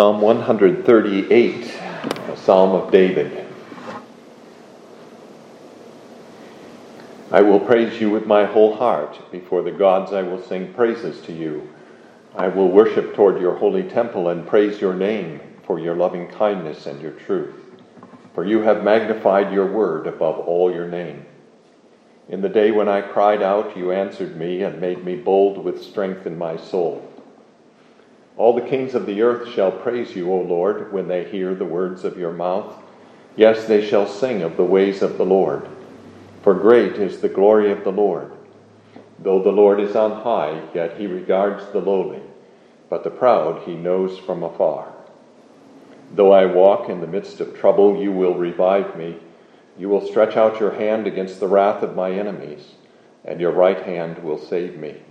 Psalm 138, a psalm of David. I will praise you with my whole heart. Before the gods, I will sing praises to you. I will worship toward your holy temple and praise your name for your loving kindness and your truth. For you have magnified your word above all your name. In the day when I cried out, you answered me and made me bold with strength in my soul. All the kings of the earth shall praise you, O Lord, when they hear the words of your mouth. Yes, they shall sing of the ways of the Lord. For great is the glory of the Lord. Though the Lord is on high, yet he regards the lowly, but the proud he knows from afar. Though I walk in the midst of trouble, you will revive me. You will stretch out your hand against the wrath of my enemies, and your right hand will save me.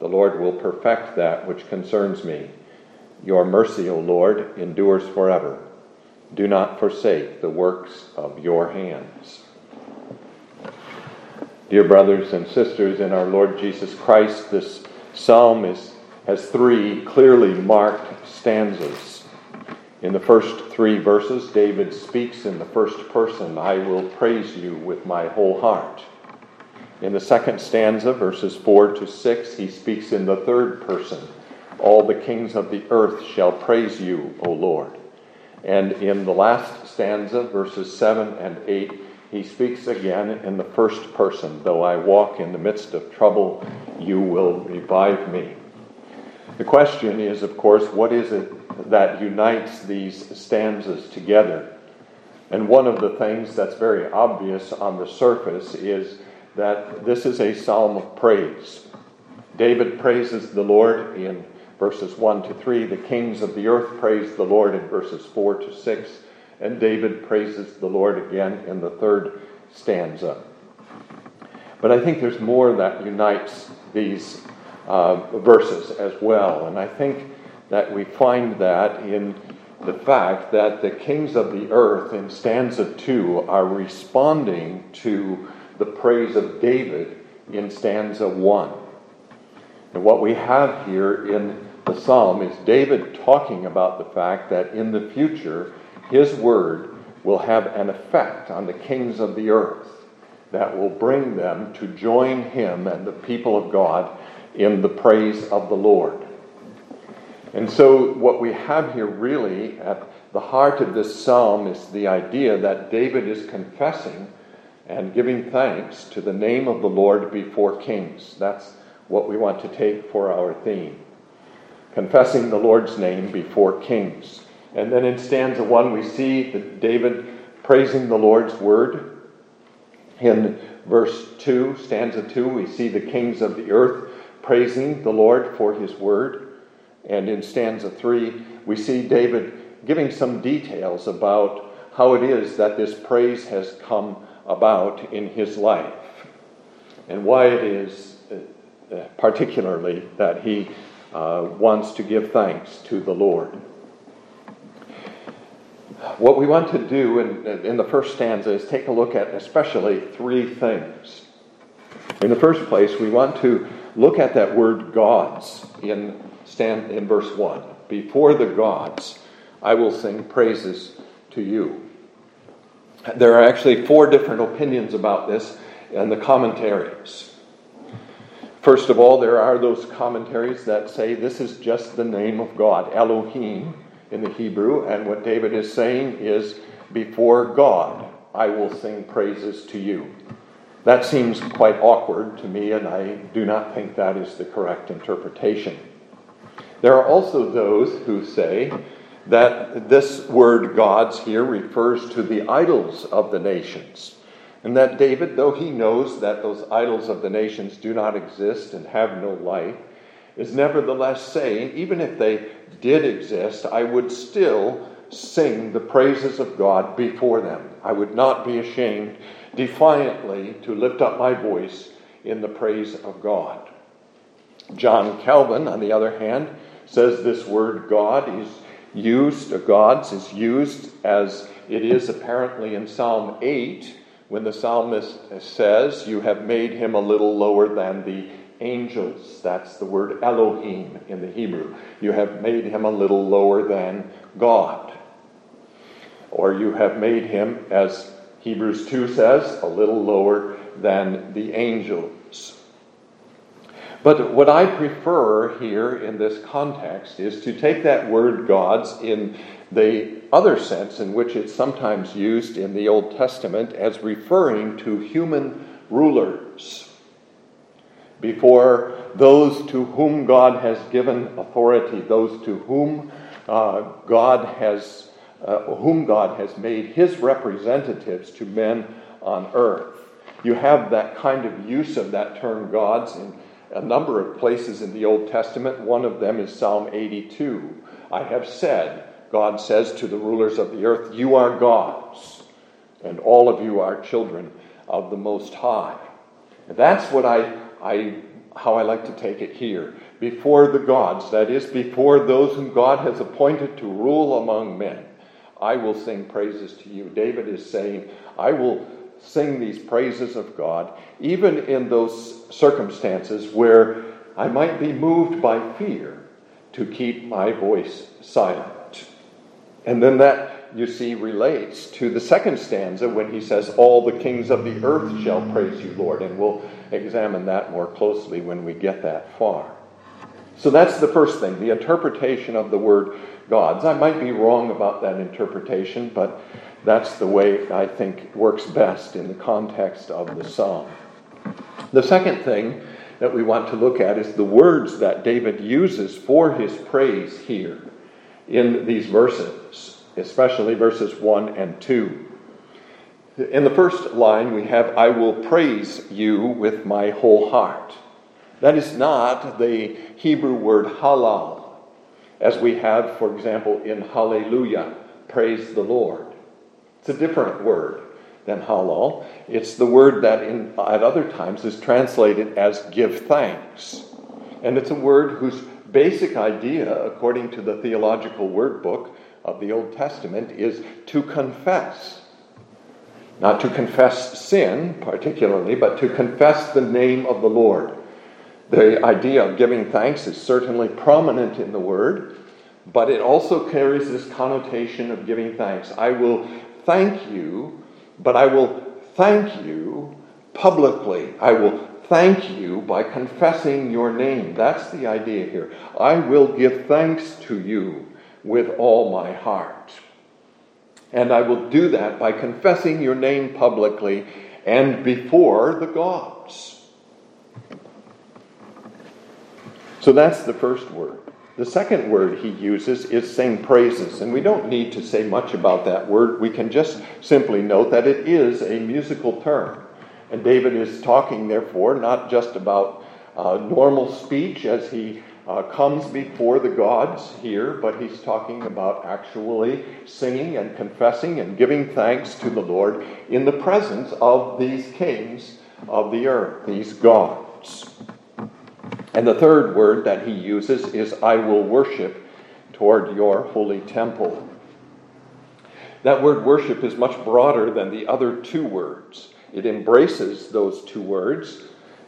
The Lord will perfect that which concerns me. Your mercy, O Lord, endures forever. Do not forsake the works of your hands. Dear brothers and sisters in our Lord Jesus Christ, this psalm is, has three clearly marked stanzas. In the first three verses, David speaks in the first person I will praise you with my whole heart. In the second stanza, verses 4 to 6, he speaks in the third person All the kings of the earth shall praise you, O Lord. And in the last stanza, verses 7 and 8, he speaks again in the first person Though I walk in the midst of trouble, you will revive me. The question is, of course, what is it that unites these stanzas together? And one of the things that's very obvious on the surface is that this is a psalm of praise. David praises the Lord in verses 1 to 3. The kings of the earth praise the Lord in verses 4 to 6. And David praises the Lord again in the third stanza. But I think there's more that unites these uh, verses as well. And I think that we find that in the fact that the kings of the earth in stanza 2 are responding to the praise of David in stanza 1. And what we have here in the psalm is David talking about the fact that in the future, his word will have an effect on the kings of the earth that will bring them to join him and the people of God in the praise of the Lord. And so, what we have here really at the heart of this psalm is the idea that David is confessing and giving thanks to the name of the Lord before kings. That's what we want to take for our theme. Confessing the Lord's name before kings. And then in stanza one, we see David praising the Lord's word. In verse 2, stanza 2, we see the kings of the earth praising the Lord for his word. And in stanza 3, we see David giving some details about how it is that this praise has come about in his life and why it is uh, uh, particularly that he uh, wants to give thanks to the Lord. What we want to do in, in the first stanza is take a look at especially three things. In the first place, we want to look at that word gods in, stand, in verse 1. Before the gods, I will sing praises to you. There are actually four different opinions about this in the commentaries. First of all, there are those commentaries that say this is just the name of God, Elohim in the Hebrew, and what David is saying is, before God, I will sing praises to you. That seems quite awkward to me, and I do not think that is the correct interpretation. There are also those who say that this word gods here refers to the idols of the nations. And that David, though he knows that those idols of the nations do not exist and have no life, is nevertheless saying, even if they did exist, I would still sing the praises of God before them. I would not be ashamed defiantly to lift up my voice in the praise of God. John Calvin, on the other hand, says this word God is used, of gods, is used as it is apparently in Psalm 8 when the psalmist says, You have made him a little lower than the angels. That's the word Elohim in the Hebrew. You have made him a little lower than God. Or you have made him, as Hebrews 2 says, a little lower than the angels. But what I prefer here in this context is to take that word gods in the other sense in which it's sometimes used in the Old Testament as referring to human rulers. Before those to whom God has given authority, those to whom uh, God has uh, whom God has made his representatives to men on earth. You have that kind of use of that term gods in a number of places in the Old Testament. One of them is Psalm 82. I have said, God says to the rulers of the earth, You are gods, and all of you are children of the Most High. And that's what I, I, how I like to take it here. Before the gods, that is, before those whom God has appointed to rule among men, I will sing praises to you. David is saying, I will sing these praises of God, even in those circumstances where I might be moved by fear to keep my voice silent. And then that, you see, relates to the second stanza when he says, All the kings of the earth shall praise you, Lord. And we'll examine that more closely when we get that far. So that's the first thing, the interpretation of the word gods. I might be wrong about that interpretation, but that's the way I think works best in the context of the psalm. The second thing that we want to look at is the words that David uses for his praise here in these verses, especially verses 1 and 2. In the first line, we have, I will praise you with my whole heart. That is not the Hebrew word halal, as we have, for example, in hallelujah, praise the Lord. It's a different word than halal. It's the word that in, at other times is translated as give thanks. And it's a word whose basic idea, according to the theological word book of the Old Testament, is to confess. Not to confess sin, particularly, but to confess the name of the Lord. The idea of giving thanks is certainly prominent in the word, but it also carries this connotation of giving thanks. I will thank you, but I will thank you publicly. I will thank you by confessing your name. That's the idea here. I will give thanks to you with all my heart. And I will do that by confessing your name publicly and before the gods. So that's the first word. The second word he uses is sing praises, and we don't need to say much about that word. We can just simply note that it is a musical term. And David is talking, therefore, not just about uh, normal speech as he uh, comes before the gods here, but he's talking about actually singing and confessing and giving thanks to the Lord in the presence of these kings of the earth, these gods. And the third word that he uses is, I will worship toward your holy temple. That word worship is much broader than the other two words. It embraces those two words.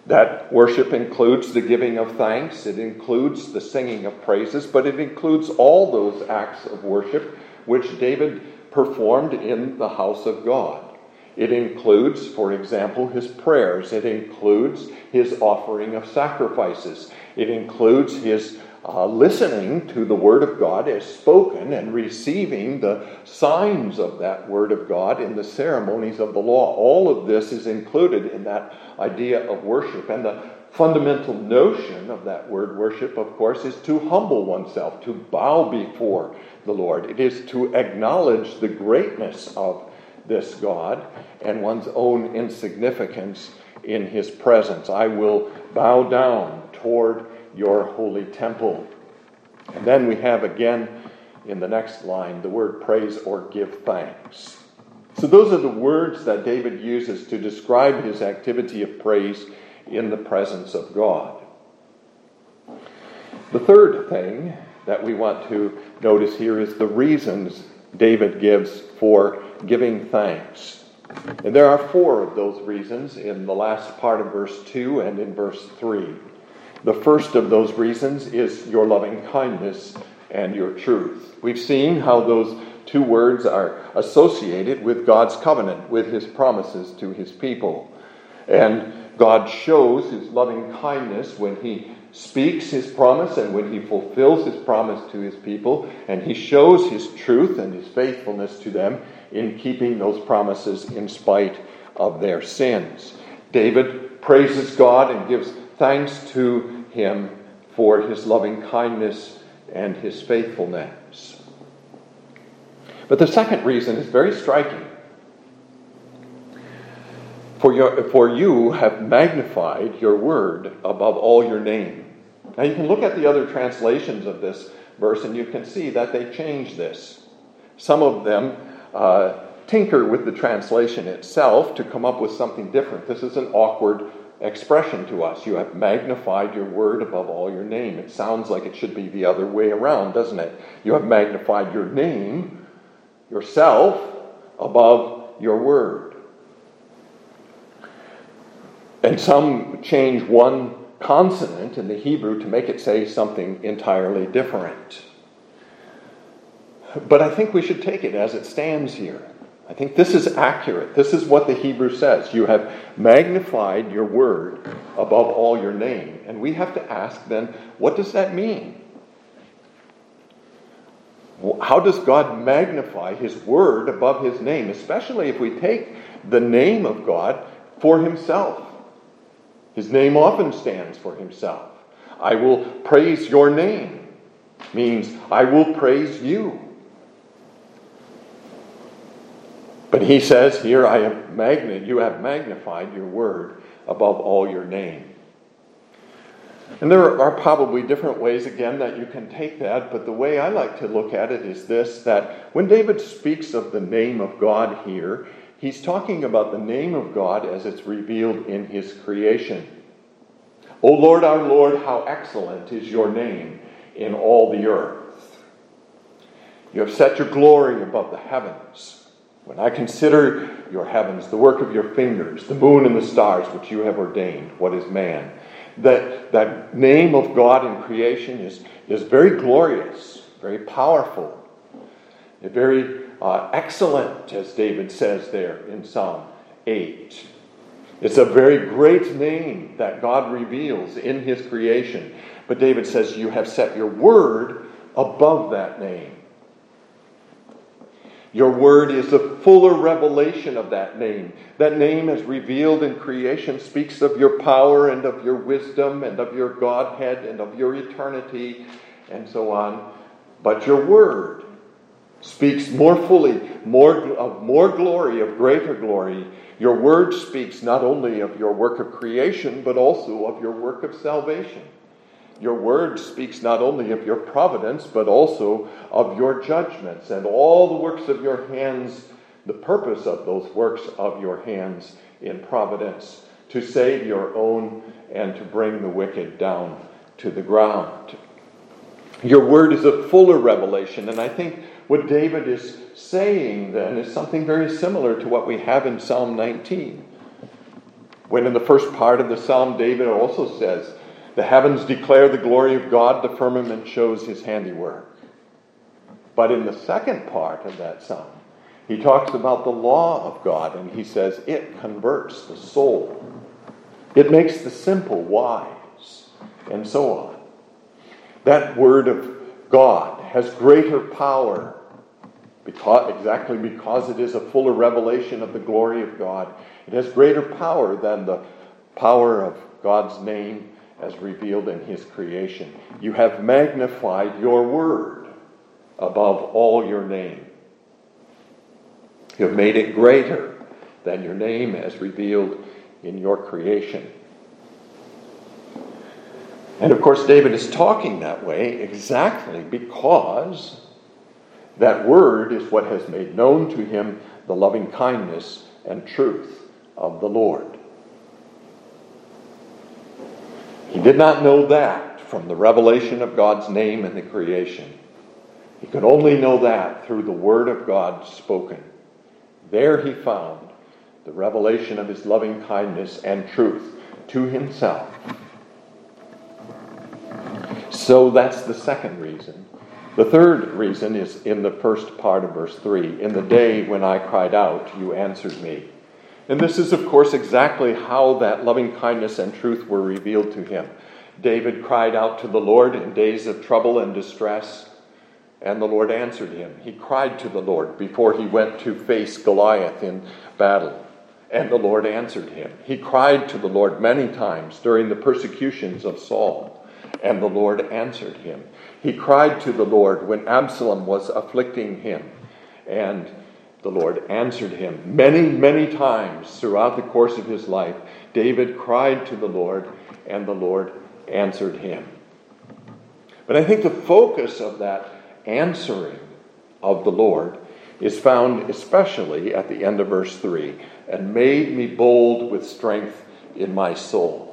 That worship includes the giving of thanks, it includes the singing of praises, but it includes all those acts of worship which David performed in the house of God. It includes, for example, his prayers. It includes his offering of sacrifices. It includes his uh, listening to the Word of God as spoken and receiving the signs of that Word of God in the ceremonies of the law. All of this is included in that idea of worship. And the fundamental notion of that word worship, of course, is to humble oneself, to bow before the Lord. It is to acknowledge the greatness of this God and one's own insignificance in his presence. I will bow down toward your holy temple. And then we have again in the next line the word praise or give thanks. So those are the words that David uses to describe his activity of praise in the presence of God. The third thing that we want to notice here is the reasons David gives for giving thanks. And there are four of those reasons in the last part of verse 2 and in verse 3. The first of those reasons is your loving kindness and your truth. We've seen how those two words are associated with God's covenant, with his promises to his people. And God shows his loving kindness when he speaks his promise and when he fulfills his promise to his people, and he shows his truth and his faithfulness to them in keeping those promises in spite of their sins. David praises God and gives thanks to him for his loving kindness and his faithfulness. But the second reason is very striking. For, your, for you have magnified your word above all your name. Now you can look at the other translations of this verse and you can see that they change this. Some of them uh, tinker with the translation itself to come up with something different. This is an awkward expression to us. You have magnified your word above all your name. It sounds like it should be the other way around, doesn't it? You have magnified your name, yourself, above your word. And some change one consonant in the Hebrew to make it say something entirely different. But I think we should take it as it stands here. I think this is accurate. This is what the Hebrew says. You have magnified your word above all your name. And we have to ask then, what does that mean? How does God magnify his word above his name, especially if we take the name of God for himself? His name often stands for himself. I will praise your name means I will praise you. But he says here, I have magna- you have magnified your word above all your name. And there are probably different ways, again, that you can take that, but the way I like to look at it is this that when David speaks of the name of God here, He's talking about the name of God as it's revealed in his creation. O Lord, our Lord, how excellent is your name in all the earth. You have set your glory above the heavens. When I consider your heavens, the work of your fingers, the moon and the stars which you have ordained, what is man? That, that name of God in creation is, is very glorious, very powerful, a very uh, excellent, as David says there in Psalm 8. It's a very great name that God reveals in his creation. But David says, You have set your word above that name. Your word is a fuller revelation of that name. That name, as revealed in creation, speaks of your power and of your wisdom and of your Godhead and of your eternity and so on. But your word speaks more fully, more, of more glory, of greater glory. Your word speaks not only of your work of creation, but also of your work of salvation. Your word speaks not only of your providence, but also of your judgments and all the works of your hands, the purpose of those works of your hands in providence, to save your own and to bring the wicked down to the ground. Your word is a fuller revelation, and I think what David is saying then is something very similar to what we have in Psalm 19. When in the first part of the psalm, David also says, The heavens declare the glory of God, the firmament shows his handiwork. But in the second part of that psalm, he talks about the law of God, and he says, It converts the soul, it makes the simple wise, and so on. That word of God has greater power because, exactly because it is a fuller revelation of the glory of God. It has greater power than the power of God's name as revealed in His creation. You have magnified your word above all your name. You have made it greater than your name as revealed in your creation. And of course, David is talking that way exactly because that word is what has made known to him the loving kindness and truth of the Lord. He did not know that from the revelation of God's name in the creation. He could only know that through the Word of God spoken. There he found the revelation of his loving kindness and truth to himself. So that's the second reason. The third reason is in the first part of verse 3 In the day when I cried out, you answered me. And this is, of course, exactly how that loving kindness and truth were revealed to him. David cried out to the Lord in days of trouble and distress, and the Lord answered him. He cried to the Lord before he went to face Goliath in battle, and the Lord answered him. He cried to the Lord many times during the persecutions of Saul, and the Lord answered him. He cried to the Lord when Absalom was afflicting him, and the Lord answered him. Many, many times throughout the course of his life, David cried to the Lord, and the Lord answered him. But I think the focus of that answering of the Lord is found especially at the end of verse 3 and made me bold with strength in my soul.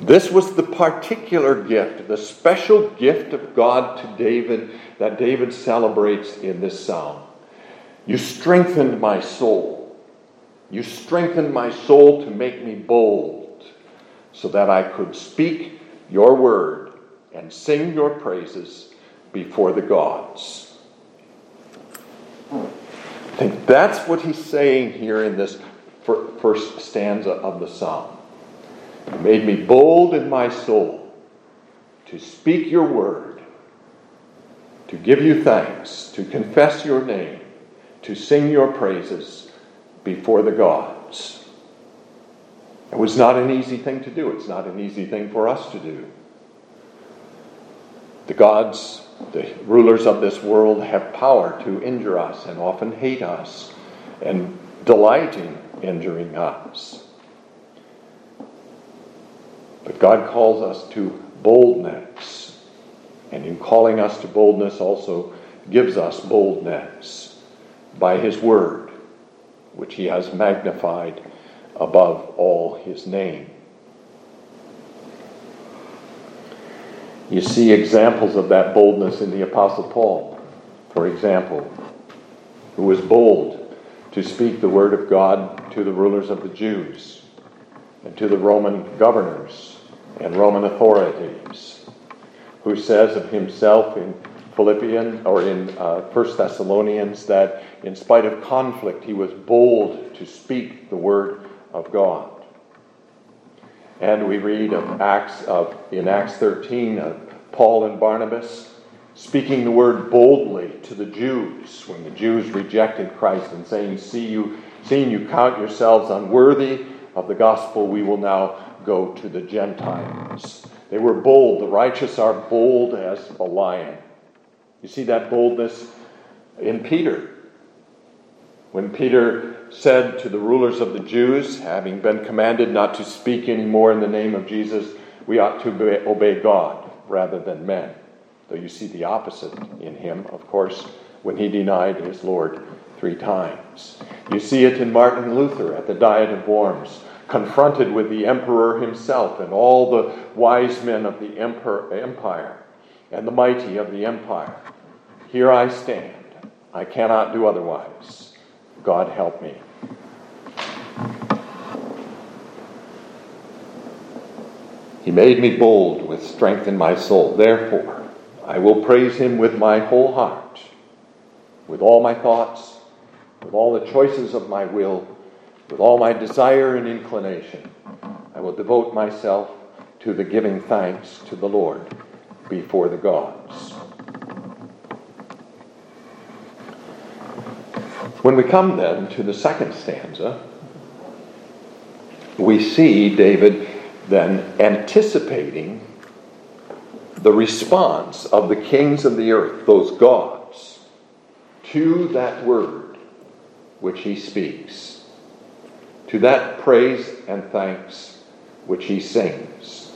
This was the particular gift, the special gift of God to David that David celebrates in this psalm. You strengthened my soul. You strengthened my soul to make me bold so that I could speak your word and sing your praises before the gods. I think that's what he's saying here in this first stanza of the psalm. You made me bold in my soul to speak your word, to give you thanks, to confess your name, to sing your praises before the gods. It was not an easy thing to do. It's not an easy thing for us to do. The gods, the rulers of this world, have power to injure us and often hate us and delight in injuring us. But God calls us to boldness. And in calling us to boldness, also gives us boldness by His Word, which He has magnified above all His name. You see examples of that boldness in the Apostle Paul, for example, who was bold to speak the Word of God to the rulers of the Jews and to the Roman governors and Roman authorities, who says of himself in Philippians or in uh, 1 Thessalonians that in spite of conflict, he was bold to speak the word of God. And we read of Acts of in Acts 13 of Paul and Barnabas speaking the word boldly to the Jews when the Jews rejected Christ and saying, See you, seeing you count yourselves unworthy of the gospel, we will now go to the Gentiles. They were bold. The righteous are bold as a lion. You see that boldness in Peter. When Peter said to the rulers of the Jews, having been commanded not to speak anymore in the name of Jesus, we ought to obey God rather than men. Though you see the opposite in him, of course, when he denied his Lord three times. You see it in Martin Luther at the Diet of Worms confronted with the emperor himself and all the wise men of the empire and the mighty of the empire. Here I stand. I cannot do otherwise. God help me. He made me bold with strength in my soul. Therefore, I will praise him with my whole heart, with all my thoughts, with all the choices of my will with all my desire and inclination, I will devote myself to the giving thanks to the Lord before the gods. When we come then to the second stanza, we see David then anticipating the response of the kings of the earth, those gods, to that word which he speaks to that praise and thanks which he sings.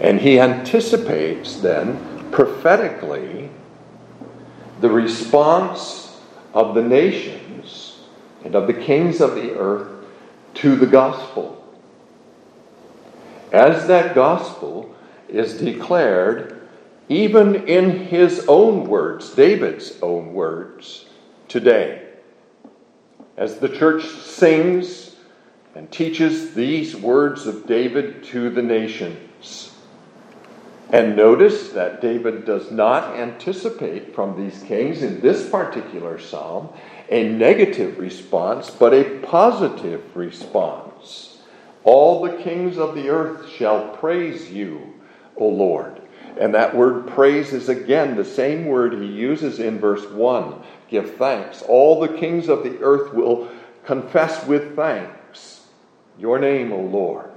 And he anticipates then prophetically the response of the nations and of the kings of the earth to the gospel. As that gospel is declared even in his own words, David's own words, today as the church sings and teaches these words of David to the nations. And notice that David does not anticipate from these kings in this particular psalm a negative response, but a positive response. All the kings of the earth shall praise you, O Lord. And that word praise is again the same word he uses in verse 1 give thanks. All the kings of the earth will confess with thanks your name, O Lord.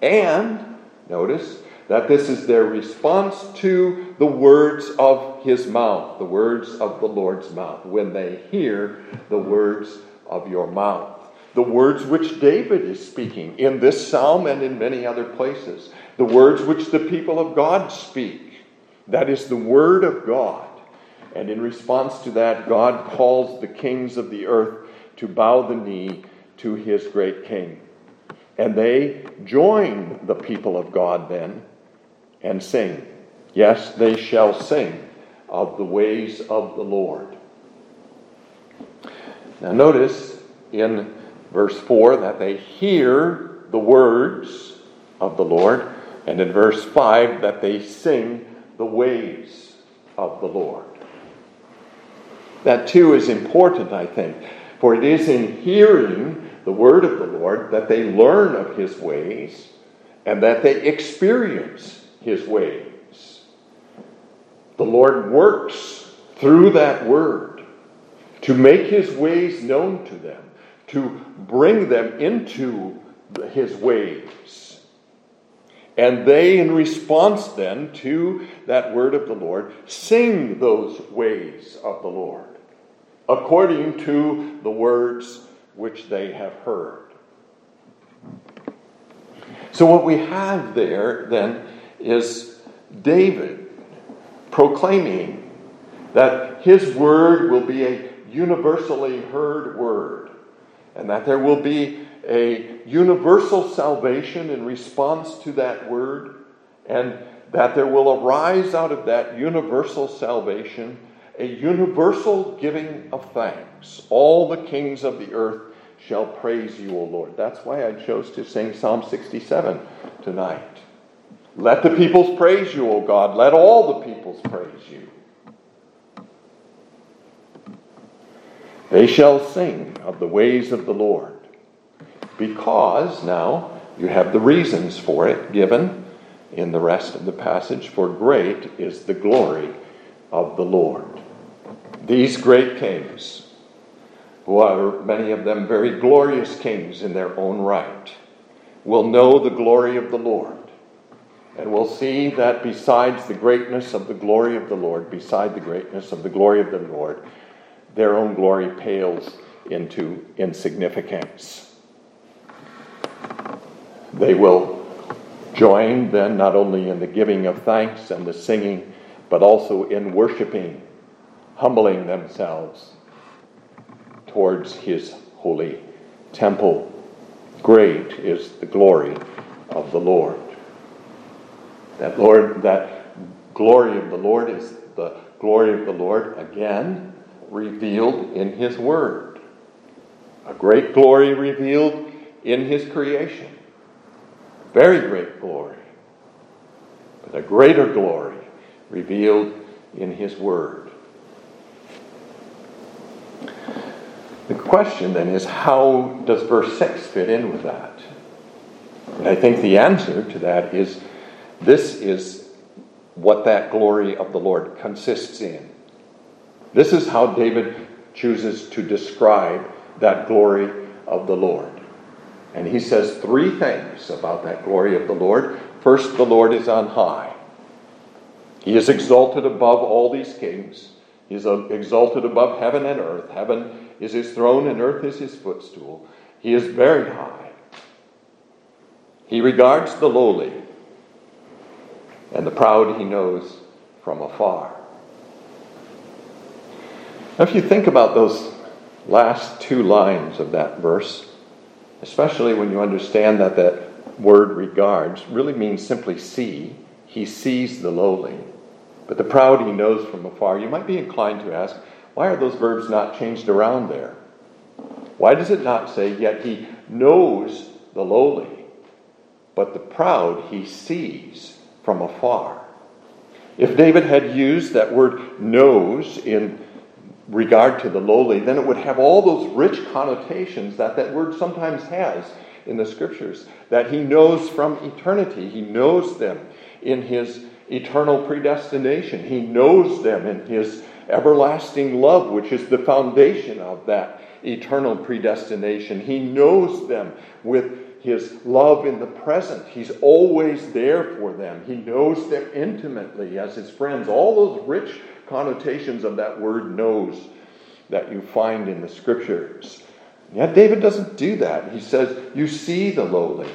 And, notice, that this is their response to the words of his mouth, the words of the Lord's mouth, when they hear the words of your mouth. The words which David is speaking in this psalm and in many other places. The words which the people of God speak. That is the word of God. And in response to that, God calls the kings of the earth to bow the knee to his great king. And they join the people of God then and sing. Yes, they shall sing of the ways of the Lord. Now, notice in verse 4 that they hear the words of the Lord, and in verse 5 that they sing the ways of the Lord. That too is important, I think, for it is in hearing the word of the Lord that they learn of his ways and that they experience his ways. The Lord works through that word to make his ways known to them, to bring them into his ways. And they, in response then to that word of the Lord, sing those ways of the Lord according to the words which they have heard. So, what we have there then is David proclaiming that his word will be a universally heard word, and that there will be a universal salvation in response to that word, and that there will arise out of that universal salvation a universal giving of thanks. All the kings of the earth shall praise you, O Lord. That's why I chose to sing Psalm 67 tonight. Let the peoples praise you, O God. Let all the peoples praise you. They shall sing of the ways of the Lord. Because now you have the reasons for it given in the rest of the passage. For great is the glory of the Lord. These great kings, who are many of them very glorious kings in their own right, will know the glory of the Lord and will see that besides the greatness of the glory of the Lord, beside the greatness of the glory of the Lord, their own glory pales into insignificance. They will join then not only in the giving of thanks and the singing, but also in worshiping, humbling themselves towards his holy temple. Great is the glory of the Lord. That Lord, that glory of the Lord is the glory of the Lord again revealed in his word. A great glory revealed in his creation. Very great glory. But a greater glory revealed in his word. Question then is how does verse 6 fit in with that? And I think the answer to that is this is what that glory of the Lord consists in. This is how David chooses to describe that glory of the Lord. And he says three things about that glory of the Lord. First, the Lord is on high. He is exalted above all these kings. He is exalted above heaven and earth. Heaven is his throne and earth is his footstool. He is very high. He regards the lowly and the proud he knows from afar. Now, if you think about those last two lines of that verse, especially when you understand that that word regards really means simply see, he sees the lowly, but the proud he knows from afar, you might be inclined to ask, why are those verbs not changed around there? Why does it not say, yet he knows the lowly, but the proud he sees from afar. If David had used that word knows in regard to the lowly, then it would have all those rich connotations that that word sometimes has in the scriptures. That he knows from eternity, he knows them in his eternal predestination, he knows them in his everlasting love, which is the foundation of that eternal predestination. He knows them with his love in the present. He's always there for them. He knows them intimately as his friends. All those rich connotations of that word knows that you find in the scriptures. Yet David doesn't do that. He says, You see the lowly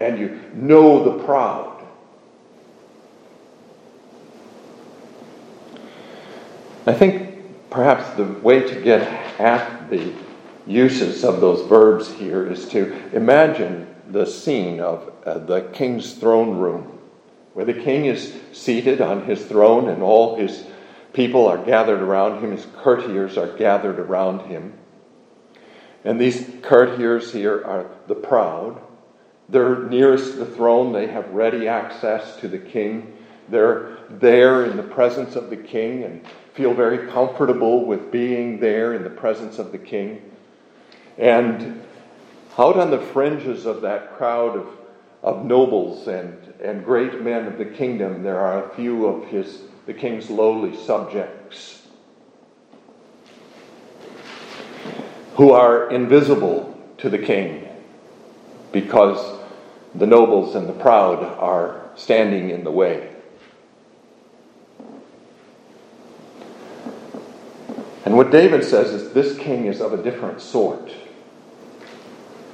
and you know the proud. I think perhaps the way to get at the uses of those verbs here is to imagine the scene of uh, the king's throne room, where the king is seated on his throne and all his people are gathered around him, his courtiers are gathered around him. And these courtiers here are the proud. They're nearest the throne, they have ready access to the king. They're there in the presence of the king and feel very comfortable with being there in the presence of the king. And out on the fringes of that crowd of, of nobles and, and great men of the kingdom, there are a few of his, the king's lowly subjects who are invisible to the king because the nobles and the proud are standing in the way. And what David says is this king is of a different sort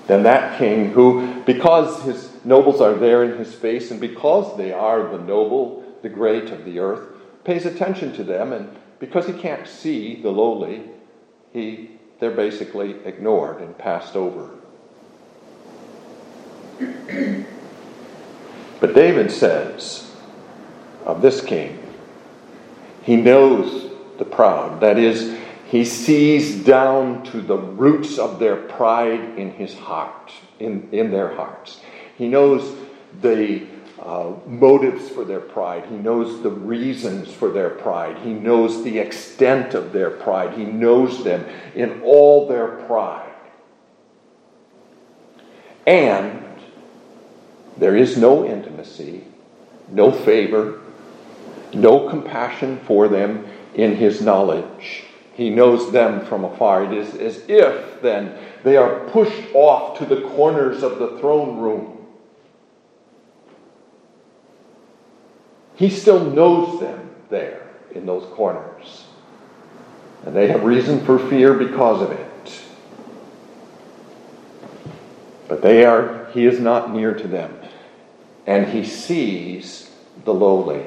than that king who, because his nobles are there in his face and because they are the noble, the great of the earth, pays attention to them. And because he can't see the lowly, he, they're basically ignored and passed over. But David says of this king, he knows the proud. That is, he sees down to the roots of their pride in his heart, in, in their hearts. He knows the uh, motives for their pride. He knows the reasons for their pride. He knows the extent of their pride. He knows them in all their pride. And there is no intimacy, no favor, no compassion for them in his knowledge. He knows them from afar. It is as if then they are pushed off to the corners of the throne room. He still knows them there in those corners. And they have reason for fear because of it. But they are, he is not near to them. And he sees the lowly.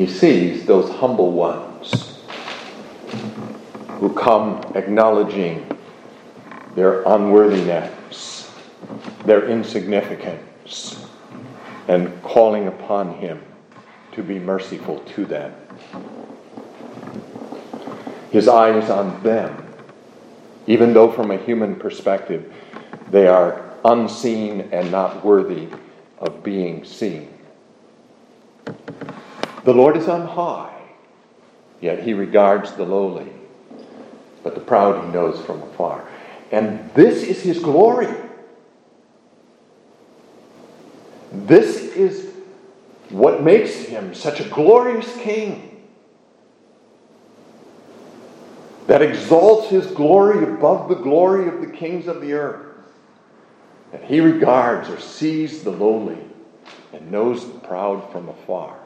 He sees those humble ones who come acknowledging their unworthiness, their insignificance, and calling upon him to be merciful to them. His eye is on them, even though from a human perspective they are unseen and not worthy of being seen. The Lord is on high, yet he regards the lowly, but the proud he knows from afar. And this is his glory. This is what makes him such a glorious king that exalts his glory above the glory of the kings of the earth. That he regards or sees the lowly and knows the proud from afar.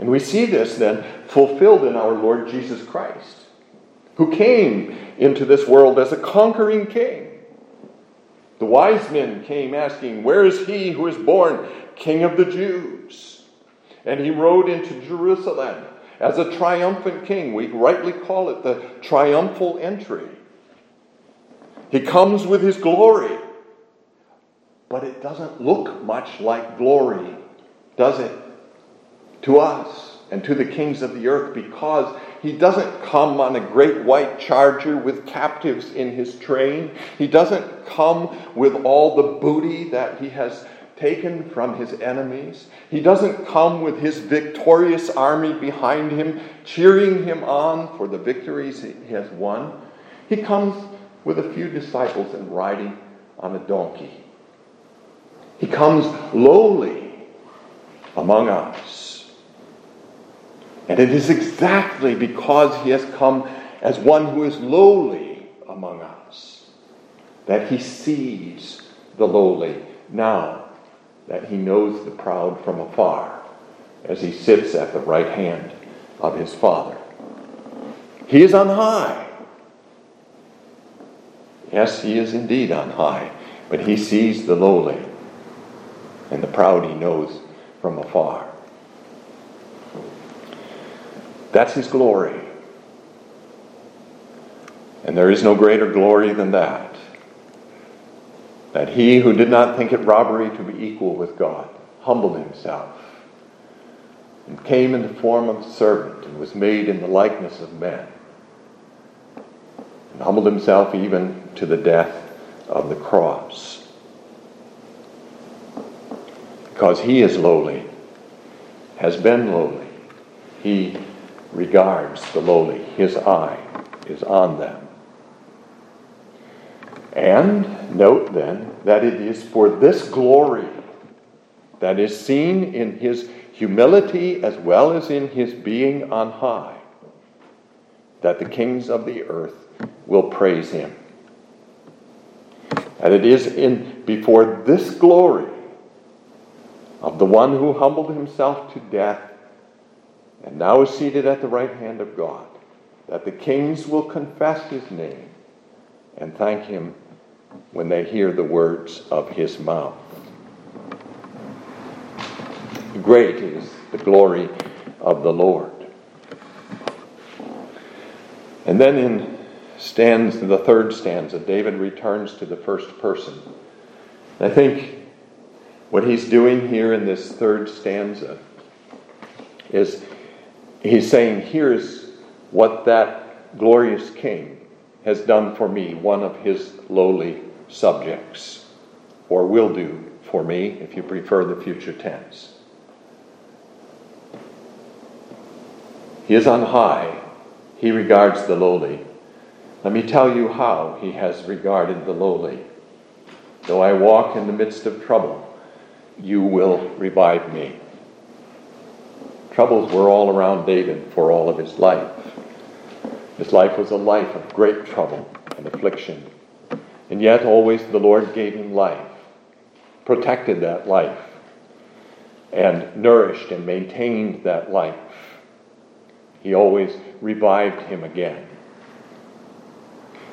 And we see this then fulfilled in our Lord Jesus Christ, who came into this world as a conquering king. The wise men came asking, Where is he who is born King of the Jews? And he rode into Jerusalem as a triumphant king. We rightly call it the triumphal entry. He comes with his glory, but it doesn't look much like glory, does it? To us and to the kings of the earth because he doesn't come on a great white charger with captives in his train. He doesn't come with all the booty that he has taken from his enemies. He doesn't come with his victorious army behind him, cheering him on for the victories he has won. He comes with a few disciples and riding on a donkey. He comes lowly among us. And it is exactly because he has come as one who is lowly among us that he sees the lowly now that he knows the proud from afar as he sits at the right hand of his Father. He is on high. Yes, he is indeed on high, but he sees the lowly, and the proud he knows from afar. That's his glory. And there is no greater glory than that. That he who did not think it robbery to be equal with God humbled himself and came in the form of a servant and was made in the likeness of men and humbled himself even to the death of the cross. Because he is lowly, has been lowly, he regards the lowly. His eye is on them. And note then that it is for this glory that is seen in his humility as well as in his being on high that the kings of the earth will praise him. And it is in before this glory of the one who humbled himself to death and now is seated at the right hand of God that the kings will confess his name and thank him when they hear the words of his mouth. Great is the glory of the Lord. And then in stands the third stanza, David returns to the first person. I think what he's doing here in this third stanza is he's saying, here's what that glorious king has done for me, one of his lowly subjects, or will do for me if you prefer the future tense. He is on high, he regards the lowly. Let me tell you how he has regarded the lowly. Though I walk in the midst of trouble, you will revive me. Troubles were all around David for all of his life. His life was a life of great trouble and affliction. And yet, always the Lord gave him life, protected that life, and nourished and maintained that life. He always revived him again.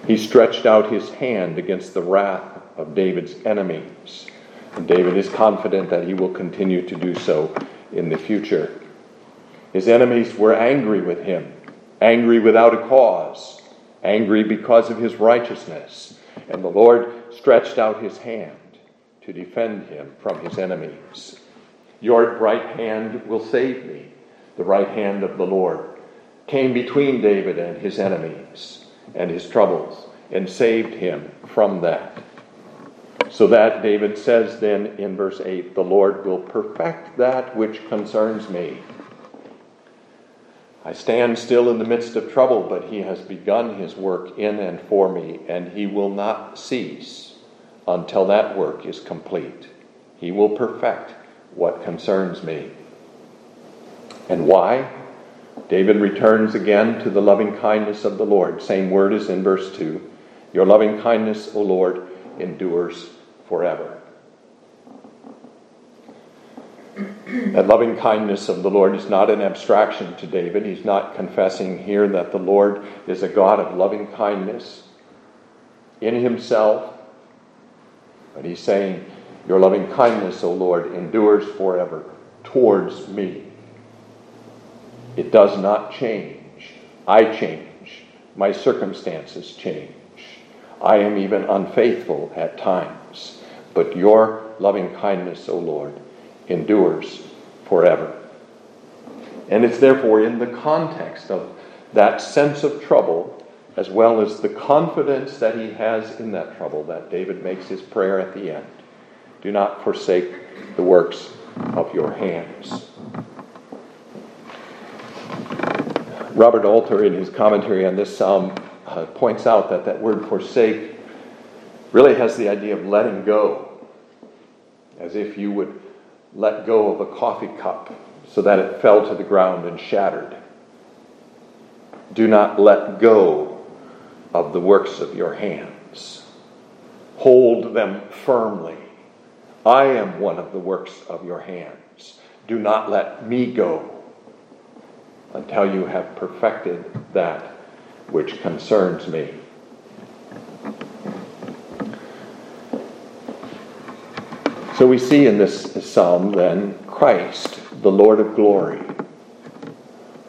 He stretched out his hand against the wrath of David's enemies. And David is confident that he will continue to do so in the future. His enemies were angry with him angry without a cause, angry because of his righteousness. And the Lord stretched out his hand to defend him from his enemies. Your right hand will save me. The right hand of the Lord came between David and his enemies and his troubles and saved him from that. So that David says then in verse 8, the Lord will perfect that which concerns me. I stand still in the midst of trouble, but he has begun his work in and for me, and he will not cease until that work is complete. He will perfect what concerns me. And why? David returns again to the loving kindness of the Lord. Same word as in verse 2. Your loving kindness, O Lord, endures forever. That loving kindness of the Lord is not an abstraction to David. He's not confessing here that the Lord is a God of loving kindness in himself, but he's saying, Your loving kindness, O Lord, endures forever towards me. It does not change. I change. My circumstances change. I am even unfaithful at times. But your loving kindness, O Lord, endures forever. And it's therefore in the context of that sense of trouble, as well as the confidence that he has in that trouble, that David makes his prayer at the end. Do not forsake the works of your hands. Robert Alter, in his commentary on this psalm, uh, points out that that word forsake really has the idea of letting go, as if you would let go of a coffee cup so that it fell to the ground and shattered. Do not let go of the works of your hands. Hold them firmly. I am one of the works of your hands. Do not let me go until you have perfected that which concerns me. So we see in this psalm then Christ, the Lord of glory,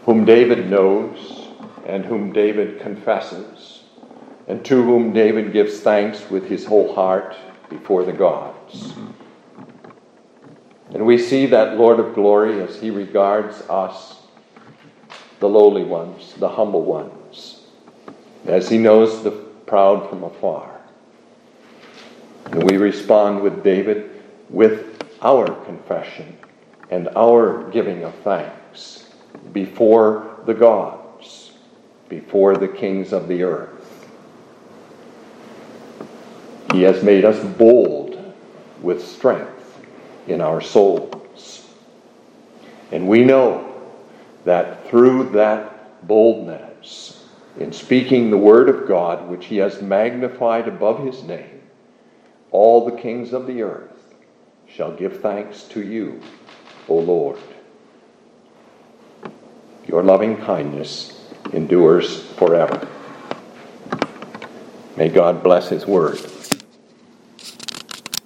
whom David knows and whom David confesses, and to whom David gives thanks with his whole heart before the gods. And we see that Lord of glory as he regards us, the lowly ones, the humble ones, as he knows the proud from afar. And we respond with David with our confession and our giving of thanks before the gods, before the kings of the earth. He has made us bold with strength in our souls. And we know that through that boldness, in speaking the word of God, which he has magnified above his name, all the kings of the earth shall give thanks to you, O Lord. Your loving kindness endures forever. May God bless his word.